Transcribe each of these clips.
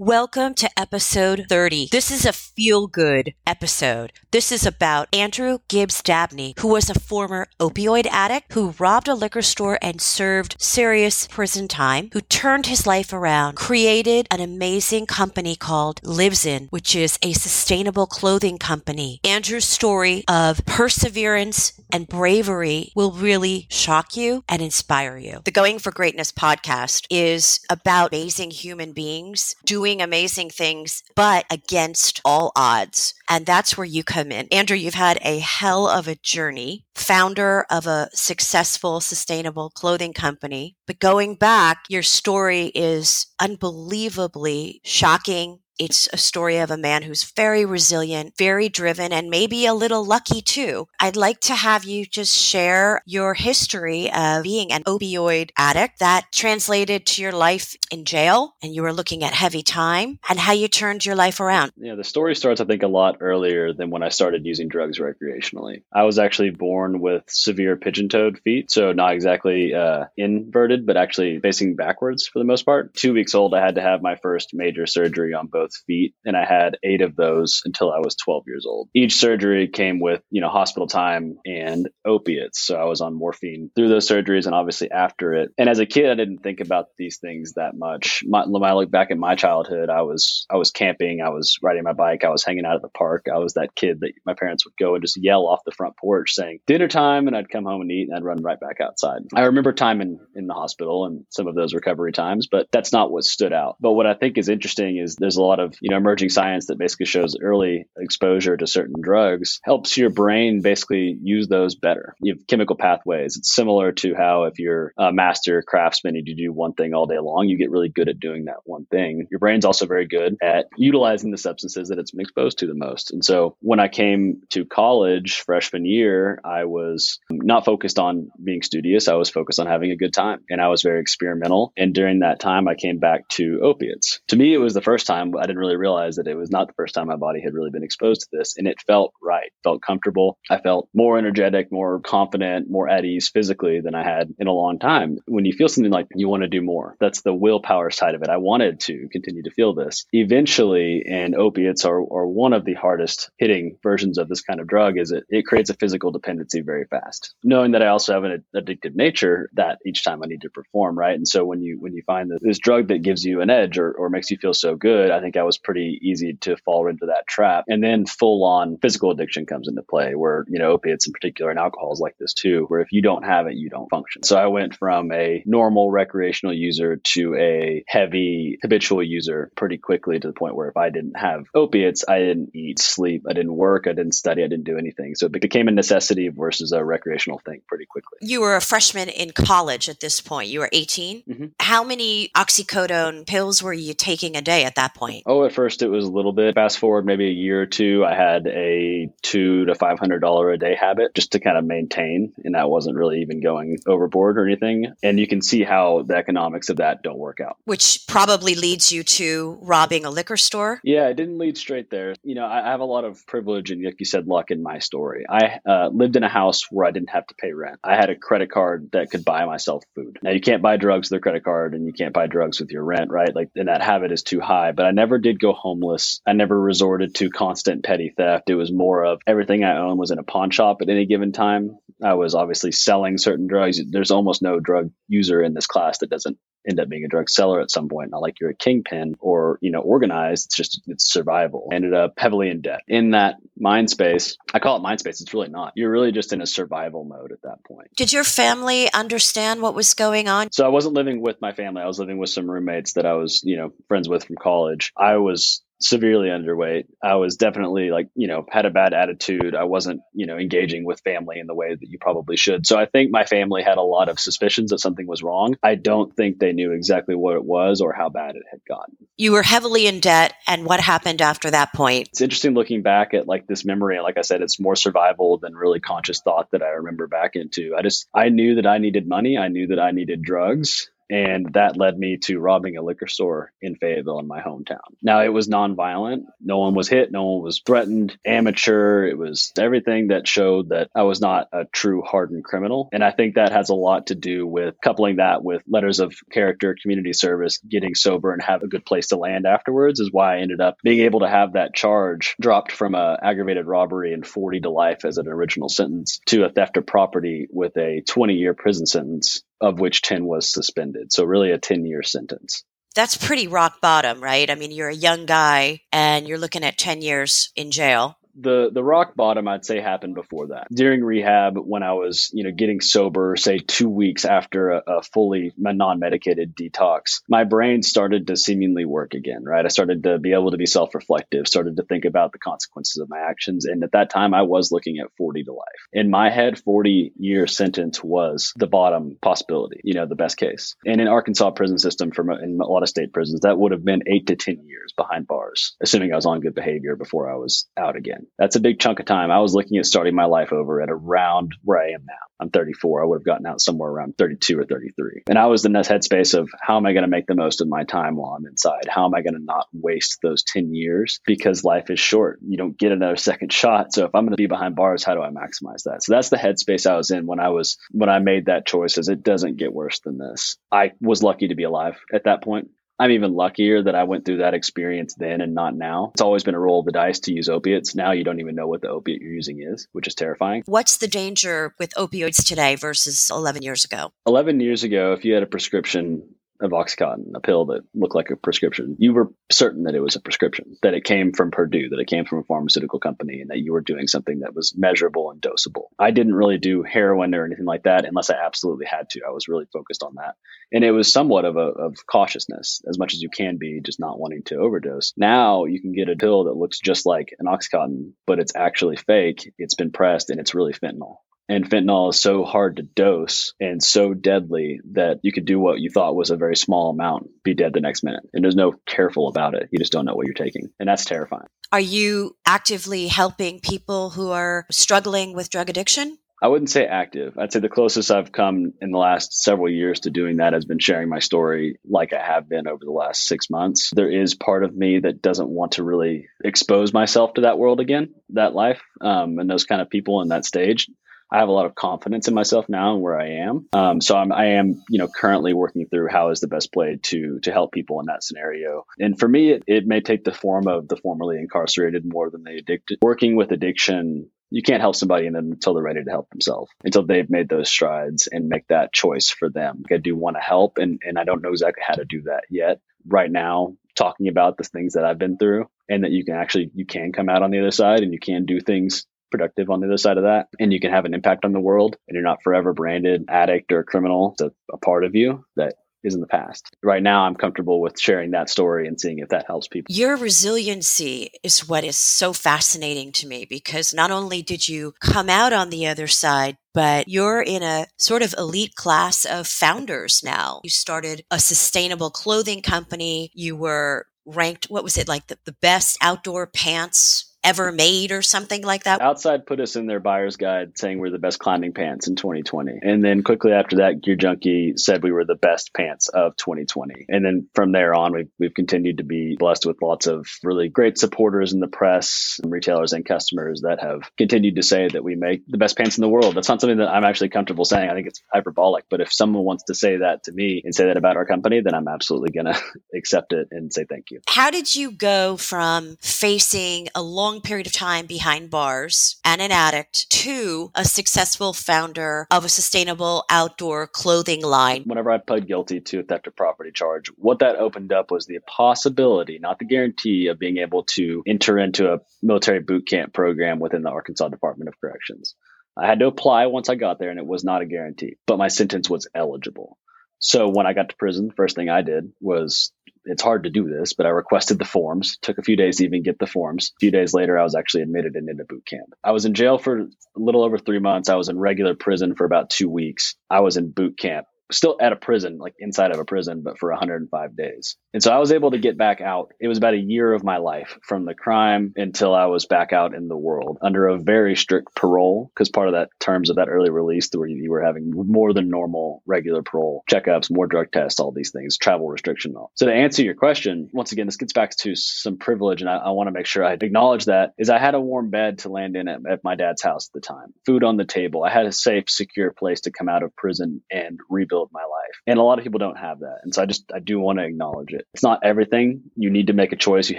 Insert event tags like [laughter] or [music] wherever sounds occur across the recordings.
Welcome to episode 30. This is a feel good episode. This is about Andrew Gibbs Dabney, who was a former opioid addict who robbed a liquor store and served serious prison time, who turned his life around, created an amazing company called Livsn, which is a sustainable clothing company. Andrew's story of perseverance and bravery will really shock you and inspire you. The Going for Greatness podcast is about amazing human beings doing doing amazing things, but against all odds. And that's where you come in. Andrew, you've had a hell of a journey, founder of a successful, sustainable clothing company. But going back, your story is unbelievably shocking, it's a story of a man who's very resilient, very driven, and maybe a little lucky too. I'd like to have you just share your history of being an opioid addict that translated to your life in jail and you were looking at heavy time and how you turned your life around. Yeah, the story starts, I think, a lot earlier than when I started using drugs recreationally. I was actually born with severe pigeon toed feet, so not exactly uh, inverted, but actually facing backwards for the most part. Two weeks old, I had to have my first major surgery on both both feet, and I had eight of those until I was 12 years old. Each surgery came with, you know, hospital time and opiates. So I was on morphine through those surgeries and obviously after it. And as a kid, I didn't think about these things that much. My, when I look back at my childhood, I was I was camping, I was riding my bike, I was hanging out at the park. I was that kid that my parents would go and just yell off the front porch saying dinner time, and I'd come home and eat, and I'd run right back outside. I remember time in in the hospital and some of those recovery times, but that's not what stood out. But what I think is interesting is there's a lot lot of you know emerging science that basically shows early exposure to certain drugs helps your brain basically use those better. You have chemical pathways. It's similar to how if you're a master craftsman and you do one thing all day long, you get really good at doing that one thing. Your brain's also very good at utilizing the substances that it's been exposed to the most. And so when I came to college freshman year, I was not focused on being studious. I was focused on having a good time and I was very experimental. And during that time, I came back to opiates. To me, it was the first time I didn't really realize that it was not the first time my body had really been exposed to this. And it felt right, felt comfortable. I felt more energetic, more confident, more at ease physically than I had in a long time. When you feel something like you want to do more, that's the willpower side of it. I wanted to continue to feel this. Eventually, and opiates are, are one of the hardest hitting versions of this kind of drug, is it, it creates a physical dependency very fast. Knowing that I also have an addictive nature that each time I need to perform, right? And so when you when you find that this drug that gives you an edge or, or makes you feel so good, I think I was pretty easy to fall into that trap. And then full on physical addiction comes into play where, you know, opiates in particular and alcohol is like this too, where if you don't have it, you don't function. So I went from a normal recreational user to a heavy habitual user pretty quickly to the point where if I didn't have opiates, I didn't eat, sleep, I didn't work, I didn't study, I didn't do anything. So it became a necessity versus a recreational thing pretty quickly. You were a freshman in college at this point. You were 18. Mm-hmm. How many oxycodone pills were you taking a day at that point? Oh, at first it was a little bit. Fast forward maybe a year or two, I had a two to five hundred dollar a day habit just to kind of maintain, and that wasn't really even going overboard or anything. And you can see how the economics of that don't work out. Which probably leads you to robbing a liquor store. Yeah, it didn't lead straight there. You know, I have a lot of privilege and, like you said, luck in my story. I uh, lived in a house where I didn't have to pay rent. I had a credit card that could buy myself food. Now you can't buy drugs with a credit card, and you can't buy drugs with your rent, right? Like, and that habit is too high. But I never did go homeless. I never resorted to constant petty theft. It was more of everything I owned was in a pawn shop at any given time. I was obviously selling certain drugs. There's almost no drug user in this class that doesn't end up being a drug seller at some point. Not like you're a kingpin or, you know, organized. It's just, it's survival. Ended up heavily in debt. In that mind space, I call it mind space. It's really not. You're really just in a survival mode at that point. Did your family understand what was going on? So I wasn't living with my family. I was living with some roommates that I was, you know, friends with from college. I was severely underweight. I was definitely like, you know, had a bad attitude. I wasn't, you know, engaging with family in the way that you probably should. So I think my family had a lot of suspicions that something was wrong. I don't think they knew exactly what it was or how bad it had gotten. You were heavily in debt and what happened after that point? It's interesting looking back at like this memory. Like I said, it's more survival than really conscious thought that I remember back into. I just I knew that I needed money. I knew that I needed drugs And that led me to robbing a liquor store in Fayetteville in my hometown. Now, it was nonviolent. No one was hit. No one was threatened. Amateur. It was everything that showed that I was not a true hardened criminal. And I think that has a lot to do with coupling that with letters of character, community service, getting sober and have a good place to land afterwards is why I ended up being able to have that charge dropped from a aggravated robbery and 40 to life as an original sentence to a theft of property with a 20 year prison sentence of which 10 was suspended. So really a 10 year sentence. That's pretty rock bottom, right? I mean, you're a young guy and you're looking at 10 years in jail the the rock bottom I'd say happened before that. During rehab, when I was you know getting sober, say two weeks after a, a fully non medicated detox, my brain started to seemingly work again. Right, I started to be able to be self reflective, started to think about the consequences of my actions, and at that time, I was looking at forty to life. In my head, forty year sentence was the bottom possibility. You know, the best case. And in Arkansas prison system, for in a lot of state prisons, that would have been eight to ten years behind bars, assuming I was on good behavior before I was out again that's a big chunk of time. I was looking at starting my life over at around where I am now. I'm 34. I would have gotten out somewhere around 32 or 33. And I was in this headspace of how am I going to make the most of my time while I'm inside? How am I going to not waste those 10 years? Because life is short. You don't get another second shot. So if I'm going to be behind bars, how do I maximize that? So that's the headspace I was in when I was, when I made that choice is it doesn't get worse than this. I was lucky to be alive at that point. I'm even luckier that I went through that experience then and not now. It's always been a roll of the dice to use opiates. Now you don't even know what the opiate you're using is, which is terrifying. What's the danger with opioids today versus 11 years ago? 11 years ago, if you had a prescription of Oxycontin, a pill that looked like a prescription, you were certain that it was a prescription, that it came from Purdue, that it came from a pharmaceutical company, and that you were doing something that was measurable and dosable. I didn't really do heroin or anything like that unless I absolutely had to. I was really focused on that. And it was somewhat of a of cautiousness, as much as you can be, just not wanting to overdose. Now you can get a pill that looks just like an Oxycontin, but it's actually fake. It's been pressed and it's really fentanyl. And fentanyl is so hard to dose and so deadly that you could do what you thought was a very small amount, be dead the next minute. And there's no careful about it. You just don't know what you're taking. And that's terrifying. Are you actively helping people who are struggling with drug addiction? I wouldn't say active. I'd say the closest I've come in the last several years to doing that has been sharing my story like I have been over the last six months. There is part of me that doesn't want to really expose myself to that world again, that life, um, and those kind of people in that stage. I have a lot of confidence in myself now and where I am. Um, so I'm, I am, you know, currently working through how is the best play to to help people in that scenario. And for me, it, it may take the form of the formerly incarcerated more than the addicted. Working with addiction you can't help somebody until they're ready to help themselves, until they've made those strides and make that choice for them. I do want to help, and, and I don't know exactly how to do that yet. Right now, talking about the things that I've been through, and that you can actually you can come out on the other side, and you can do things productive on the other side of that and you can have an impact on the world and you're not forever branded addict or criminal a, a part of you that is in the past. Right now, I'm comfortable with sharing that story and seeing if that helps people. Your resiliency is what is so fascinating to me because not only did you come out on the other side, but you're in a sort of elite class of founders now. You started a sustainable clothing company. You were ranked, what was it, like the, the best outdoor pants ever made or something like that? Outside put us in their buyer's guide saying we're the best climbing pants in 2020. And then quickly after that, Gear Junkie said we were the best pants of 2020. And then from there on, we've, we've continued to be blessed with lots of really great supporters in the press, and retailers, and customers that have continued to say that we make the best pants in the world. That's not something that I'm actually comfortable saying. I think it's hyperbolic. But if someone wants to say that to me and say that about our company, then I'm absolutely going [laughs] to accept it and say thank you. How did you go from facing a long long period of time behind bars and an addict to a successful founder of a sustainable outdoor clothing line. Whenever I pled guilty to a theft of property charge, what that opened up was the possibility, not the guarantee, of being able to enter into a military boot camp program within the Arkansas Department of Corrections. I had to apply once I got there, and it was not a guarantee, but my sentence was eligible. So when I got to prison, first thing I did was it's hard to do this, but I requested the forms. Took a few days to even get the forms. A few days later, I was actually admitted into boot camp. I was in jail for a little over three months. I was in regular prison for about two weeks. I was in boot camp still at a prison, like inside of a prison, but for 105 days. And so I was able to get back out. It was about a year of my life from the crime until I was back out in the world under a very strict parole, because part of that terms of that early release where you were having more than normal regular parole checkups, more drug tests, all these things, travel restriction. All. So to answer your question, once again, this gets back to some privilege, and I, I want to make sure I acknowledge that is I had a warm bed to land in at, at my dad's house at the time, food on the table. I had a safe, secure place to come out of prison and rebuild my life. And a lot of people don't have that. And so I just, I do want to acknowledge it. It's not everything. You need to make a choice. You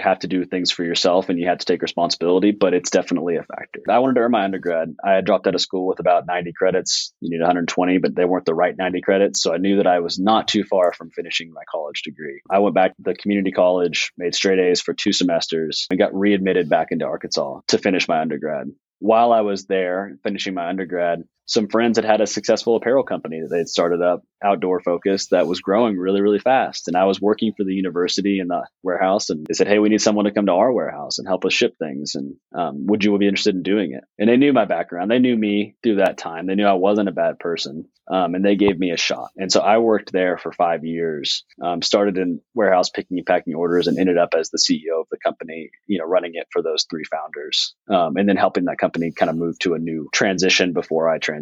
have to do things for yourself and you have to take responsibility, but it's definitely a factor. I wanted to earn my undergrad. I had dropped out of school with about 90 credits. You need 120, but they weren't the right 90 credits. So I knew that I was not too far from finishing my college degree. I went back to the community college, made straight A's for two semesters, and got readmitted back into Arkansas to finish my undergrad while I was there finishing my undergrad, some friends had had a successful apparel company that they'd started up outdoor focused that was growing really, really fast. And I was working for the university in the warehouse and they said, Hey, we need someone to come to our warehouse and help us ship things. And um, would you be interested in doing it? And they knew my background. They knew me through that time. They knew I wasn't a bad person. Um, and they gave me a shot. And so I worked there for five years, um, started in warehouse picking and packing orders and ended up as the CEO of the company, you know, running it for those three founders. Um, and then helping that company kind of move to a new transition before I transitioned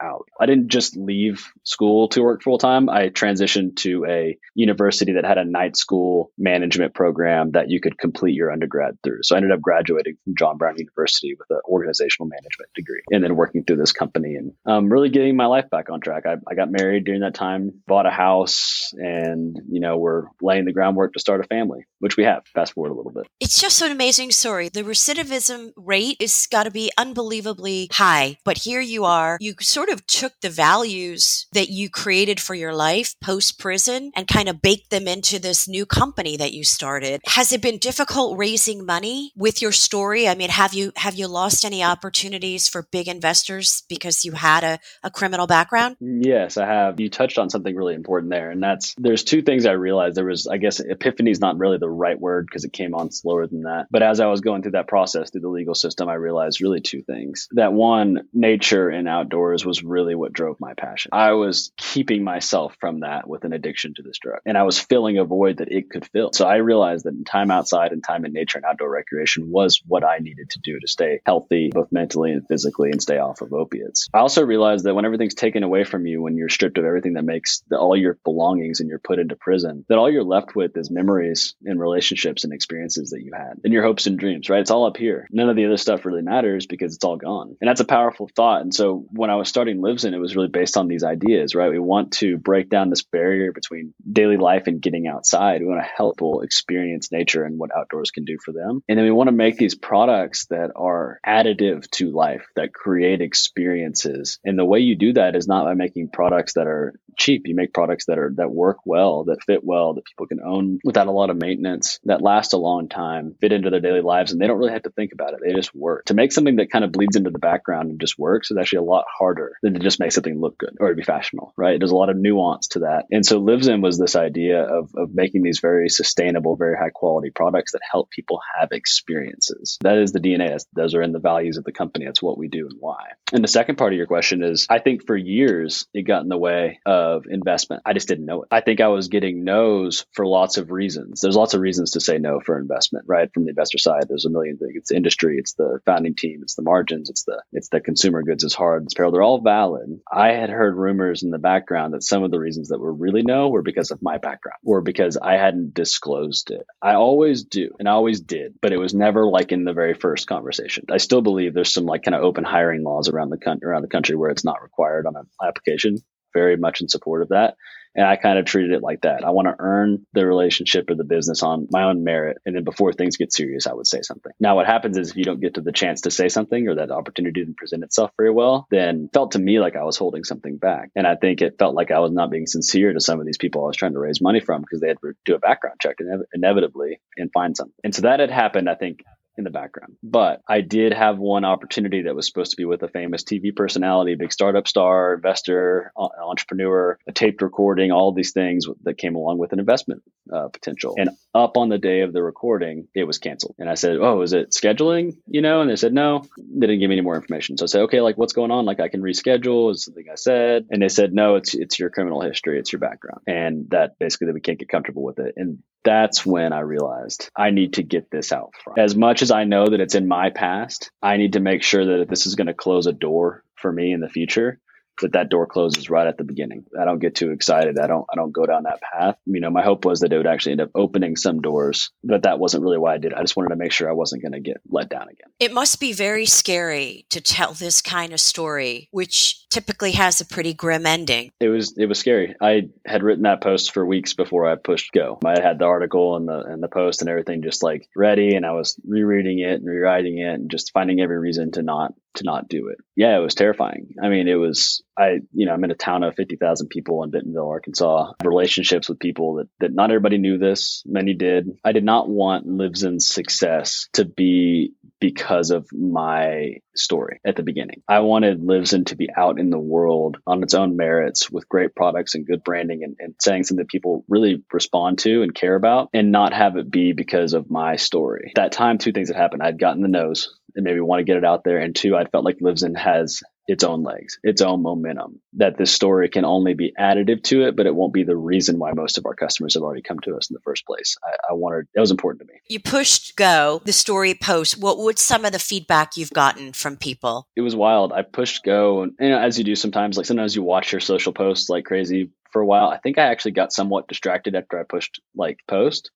out. I didn't just leave school to work full time. I transitioned to a university that had a night school management program that you could complete your undergrad through. So I ended up graduating from John Brown University with an organizational management degree and then working through this company and um, really getting my life back on track track. I, I got married during that time, bought a house, and you know we're laying the groundwork to start a family, which we have. Fast forward a little bit. It's just an amazing story. The recidivism rate is got to be unbelievably high, but here you are. You sort of took the values that you created for your life post prison and kind of baked them into this new company that you started. Has it been difficult raising money with your story? I mean, have you have you lost any opportunities for big investors because you had a, a criminal background? Yes, I have. You touched on something really important there, and that's there's two things I realized. There was, I guess, epiphany is not really the right word because it came on slower than that. But as I was going through that process through the legal system, I realized really two things. That one, nature and outdoors was really what drove my passion. I was keeping myself from that with an addiction to this drug, and I was filling a void that it could fill. So I realized that time outside and time in nature and outdoor recreation was what I needed to do to stay healthy, both mentally and physically, and stay off of opiates. I also realized that when everything's taken away from you when you're stripped of everything that makes the, all your belongings and you're put into prison, that all you're left with is memories and relationships and experiences that you had and your hopes and dreams, right? It's all up here. None of the other stuff really matters because it's all gone. And that's a powerful thought. And so when I was starting Livsn, it was really based on these ideas, right? We want to break down this barrier between daily life and getting outside. We want to help people experience nature and what outdoors can do for them. And then we want to make these products that are additive to life, that create experiences. And the way you do that is not by making products that are cheap. You make products that are that work well, that fit well, that people can own without a lot of maintenance, that last a long time, fit into their daily lives, and they don't really have to think about it. They just work. To make something that kind of bleeds into the background and just works is actually a lot harder than to just make something look good or to be fashionable, right? There's a lot of nuance to that. And so Livsn was this idea of, of making these very sustainable, very high quality products that help people have experiences. That is the DNA. That's, those are in the values of the company. That's what we do and why. And the second part of your question is I think for years it got in the way of investment. I just didn't know it. I think I was getting no's for lots of reasons. There's lots of reasons to say no for investment, right? From the investor side, there's a million things. It's industry, it's the founding team, it's the margins, it's the it's the consumer goods, it's hard, it's apparel. They're all valid. I had heard rumors in the background that some of the reasons that were really no were because of my background or because I hadn't disclosed it. I always do, and I always did, but it was never like in the very first conversation. I still believe there's some like kind of open hiring laws around the country around the country where it's not required on an application very much in support of that. And I kind of treated it like that. I want to earn the relationship or the business on my own merit. And then before things get serious, I would say something. Now, what happens is if you don't get to the chance to say something or that opportunity didn't present itself very well, then felt to me like I was holding something back. And I think it felt like I was not being sincere to some of these people I was trying to raise money from because they had to do a background check inevitably and find something. And so that had happened, I think, in the background. But I did have one opportunity that was supposed to be with a famous TV personality, big startup star, investor, entrepreneur, a taped recording, all these things that came along with an investment uh, potential. And up on the day of the recording, it was canceled. And I said, "Oh, is it scheduling?" You know, and they said no. They didn't give me any more information. So I said, "Okay, like what's going on? Like I can reschedule." Is something I said, and they said, "No, it's it's your criminal history, it's your background," and that basically that we can't get comfortable with it. And that's when I realized I need to get this out front. As much as I know that it's in my past, I need to make sure that this is going to close a door for me in the future, that that door closes right at the beginning. I don't get too excited. I don't I don't go down that path. You know, my hope was that it would actually end up opening some doors, but that wasn't really why I did. It. I just wanted to make sure I wasn't going to get let down again. It must be very scary to tell this kind of story, which typically has a pretty grim ending. It was it was scary. I had written that post for weeks before I pushed go. I had the article and the and the post and everything just like ready and I was rereading it and rewriting it and just finding every reason to not to not do it. Yeah, it was terrifying. I mean, it was I you know, I'm in a town of 50,000 people in Bentonville, Arkansas. Relationships with people that that not everybody knew this, many did. I did not want Livsn's success to be because of my story at the beginning. I wanted Livsn to be out in the world on its own merits with great products and good branding and, and saying something that people really respond to and care about and not have it be because of my story. That time, two things had happened. I'd gotten the nose and maybe want to get it out there. And two, I felt like Livsn has its own legs, its own momentum, that this story can only be additive to it, but it won't be the reason why most of our customers have already come to us in the first place. I, I wanted, that was important to me. You pushed go, the story post. What would some of the feedback you've gotten from people? It was wild. I pushed go, and you know, as you do sometimes, like sometimes you watch your social posts like crazy for a while. I think I actually got somewhat distracted after I pushed like post,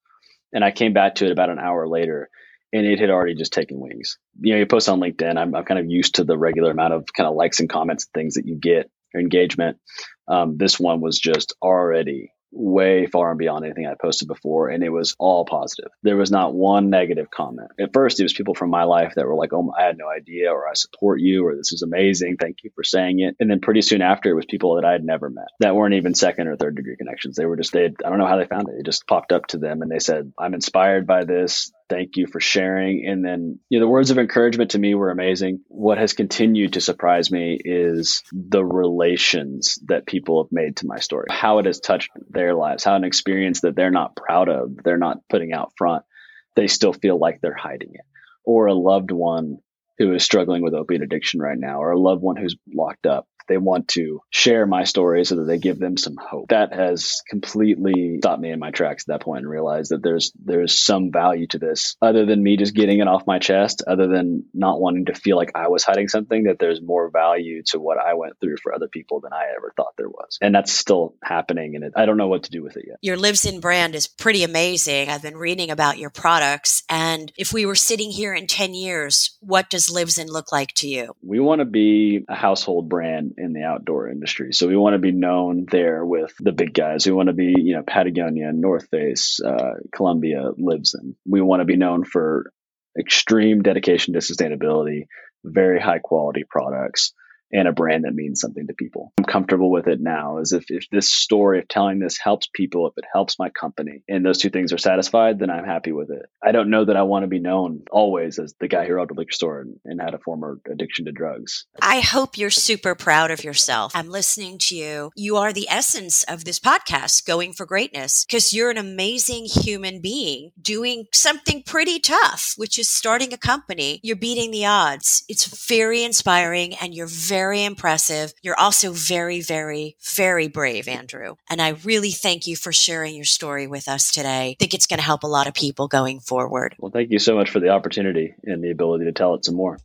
and I came back to it about an hour later and it had already just taken wings. You know, you post on LinkedIn. I'm, I'm kind of used to the regular amount of kind of likes and comments and things that you get or engagement. Um, this one was just already way far and beyond anything I posted before, and it was all positive. There was not one negative comment. At first, it was people from my life that were like, "Oh, I had no idea," or "I support you," or "This is amazing. Thank you for saying it." And then pretty soon after, it was people that I had never met that weren't even second or third degree connections. They were just they. I don't know how they found it. It just popped up to them, and they said, "I'm inspired by this thank you for sharing. And then, you know, the words of encouragement to me were amazing. What has continued to surprise me is the relations that people have made to my story, how it has touched their lives, how an experience that they're not proud of, they're not putting out front, they still feel like they're hiding it. Or a loved one who is struggling with opiate addiction right now, or a loved one who's locked up they want to share my story so that they give them some hope. That has completely stopped me in my tracks at that point and realized that there's there's some value to this other than me just getting it off my chest, other than not wanting to feel like I was hiding something, that there's more value to what I went through for other people than I ever thought there was. And that's still happening and it, I don't know what to do with it yet. Your Livsn brand is pretty amazing. I've been reading about your products and if we were sitting here in 10 years, what does Livsn look like to you? We want to be a household brand in the outdoor industry. So we want to be known there with the big guys. We want to be, you know, Patagonia, North Face, uh, Columbia, Livsn. We want to be known for extreme dedication to sustainability, very high quality products, and a brand that means something to people. I'm comfortable with it now as if, if this story of telling this helps people, if it helps my company, and those two things are satisfied, then I'm happy with it. I don't know that I want to be known always as the guy who robbed a liquor store and, and had a former addiction to drugs. I hope you're super proud of yourself. I'm listening to you. You are the essence of this podcast, Going for Greatness, because you're an amazing human being doing something pretty tough, which is starting a company. You're beating the odds. It's very inspiring and you're very very impressive. You're also very, very, very brave, Andrew. And I really thank you for sharing your story with us today. I think it's going to help a lot of people going forward. Well, thank you so much for the opportunity and the ability to tell it some more.